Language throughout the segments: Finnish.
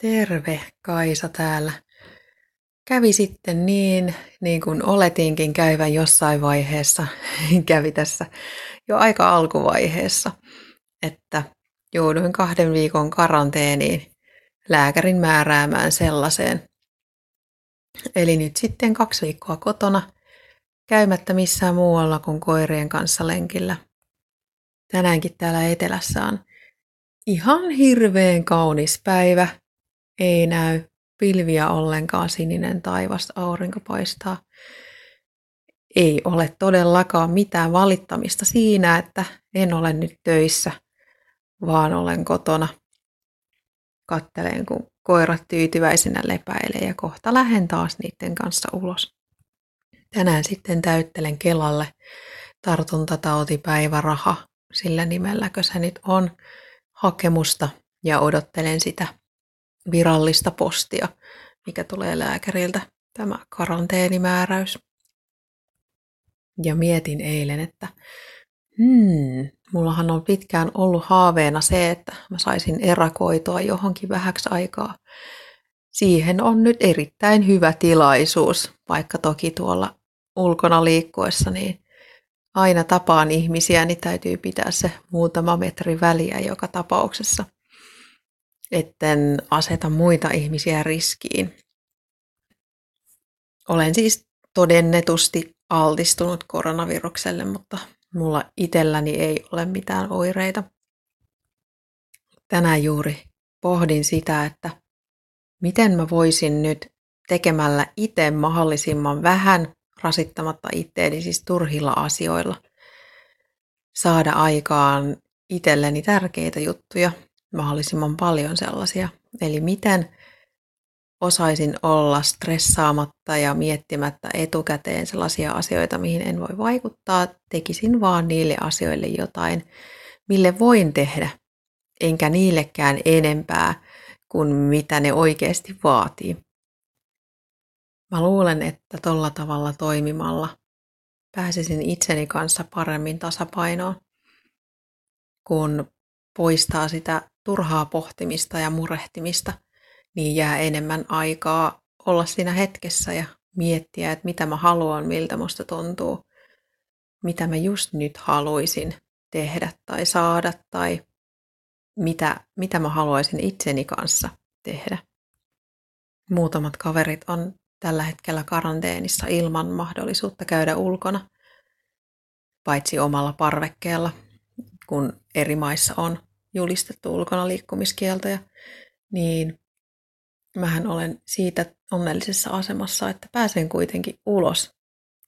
Terve, Kaisa täällä. Kävi sitten niin, niin kuin oletinkin käyvän jossain vaiheessa, kävi tässä jo aika alkuvaiheessa, että jouduin kahden viikon karanteeniin lääkärin määräämään sellaiseen. Eli nyt sitten kaksi viikkoa kotona, käymättä missään muualla kuin koirien kanssa lenkillä. Tänäänkin täällä etelässä on ihan hirveän kaunis päivä, ei näy pilviä ollenkaan, sininen taivas, aurinko paistaa. Ei ole todellakaan mitään valittamista siinä, että en ole nyt töissä, vaan olen kotona. Kattelen, kun koirat tyytyväisenä lepäilee ja kohta lähden taas niiden kanssa ulos. Tänään sitten täyttelen Kelalle tartuntatautipäiväraha, sillä nimelläkö se nyt on, hakemusta ja odottelen sitä virallista postia, mikä tulee lääkäriltä, tämä karanteenimääräys. Ja mietin eilen, että hmm, mullahan on pitkään ollut haaveena se, että mä saisin erakoitua johonkin vähäksi aikaa. Siihen on nyt erittäin hyvä tilaisuus, vaikka toki tuolla ulkona liikkuessa niin aina tapaan ihmisiä, niin täytyy pitää se muutama metri väliä joka tapauksessa – etten aseta muita ihmisiä riskiin. Olen siis todennetusti altistunut koronavirukselle, mutta mulla itselläni ei ole mitään oireita. Tänään juuri pohdin sitä, että miten mä voisin nyt tekemällä itse mahdollisimman vähän rasittamatta itteeni siis turhilla asioilla saada aikaan itselleni tärkeitä juttuja, mahdollisimman paljon sellaisia. Eli miten osaisin olla stressaamatta ja miettimättä etukäteen sellaisia asioita, mihin en voi vaikuttaa. Tekisin vaan niille asioille jotain, mille voin tehdä, enkä niillekään enempää kuin mitä ne oikeasti vaatii. Mä luulen, että tolla tavalla toimimalla pääsisin itseni kanssa paremmin tasapainoon, kun poistaa sitä turhaa pohtimista ja murehtimista, niin jää enemmän aikaa olla siinä hetkessä ja miettiä, että mitä mä haluan, miltä musta tuntuu, mitä mä just nyt haluaisin tehdä tai saada tai mitä, mitä mä haluaisin itseni kanssa tehdä. Muutamat kaverit on tällä hetkellä karanteenissa ilman mahdollisuutta käydä ulkona, paitsi omalla parvekkeella, kun eri maissa on julistettu ulkona liikkumiskieltoja, niin mähän olen siitä onnellisessa asemassa, että pääsen kuitenkin ulos.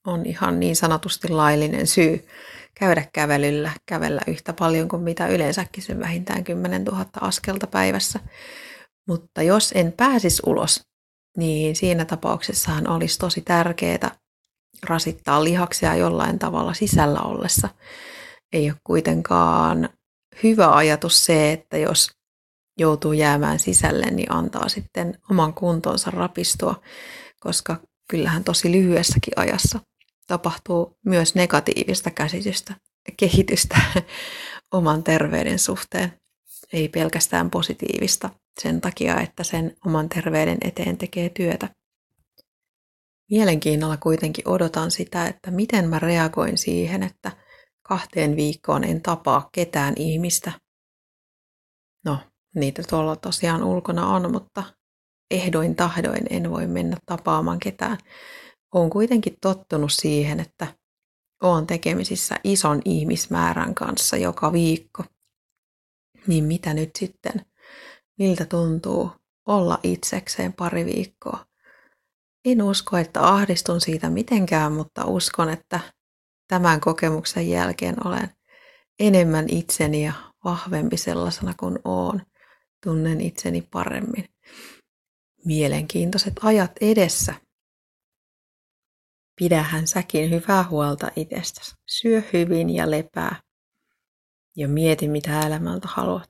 On ihan niin sanotusti laillinen syy käydä kävelyllä, kävellä yhtä paljon kuin mitä yleensäkin sen vähintään 10 000 askelta päivässä. Mutta jos en pääsisi ulos, niin siinä tapauksessahan olisi tosi tärkeää rasittaa lihaksia jollain tavalla sisällä ollessa. Ei ole kuitenkaan hyvä ajatus se, että jos joutuu jäämään sisälle, niin antaa sitten oman kuntonsa rapistua, koska kyllähän tosi lyhyessäkin ajassa tapahtuu myös negatiivista käsitystä kehitystä oman terveyden suhteen. Ei pelkästään positiivista sen takia, että sen oman terveyden eteen tekee työtä. Mielenkiinnolla kuitenkin odotan sitä, että miten mä reagoin siihen, että kahteen viikkoon en tapaa ketään ihmistä. No, niitä tuolla tosiaan ulkona on, mutta ehdoin tahdoin en voi mennä tapaamaan ketään. Olen kuitenkin tottunut siihen, että olen tekemisissä ison ihmismäärän kanssa joka viikko. Niin mitä nyt sitten? Miltä tuntuu olla itsekseen pari viikkoa? En usko, että ahdistun siitä mitenkään, mutta uskon, että tämän kokemuksen jälkeen olen enemmän itseni ja vahvempi sellaisena kuin oon. Tunnen itseni paremmin. Mielenkiintoiset ajat edessä. Pidähän säkin hyvää huolta itsestäsi. Syö hyvin ja lepää. Ja mieti, mitä elämältä haluat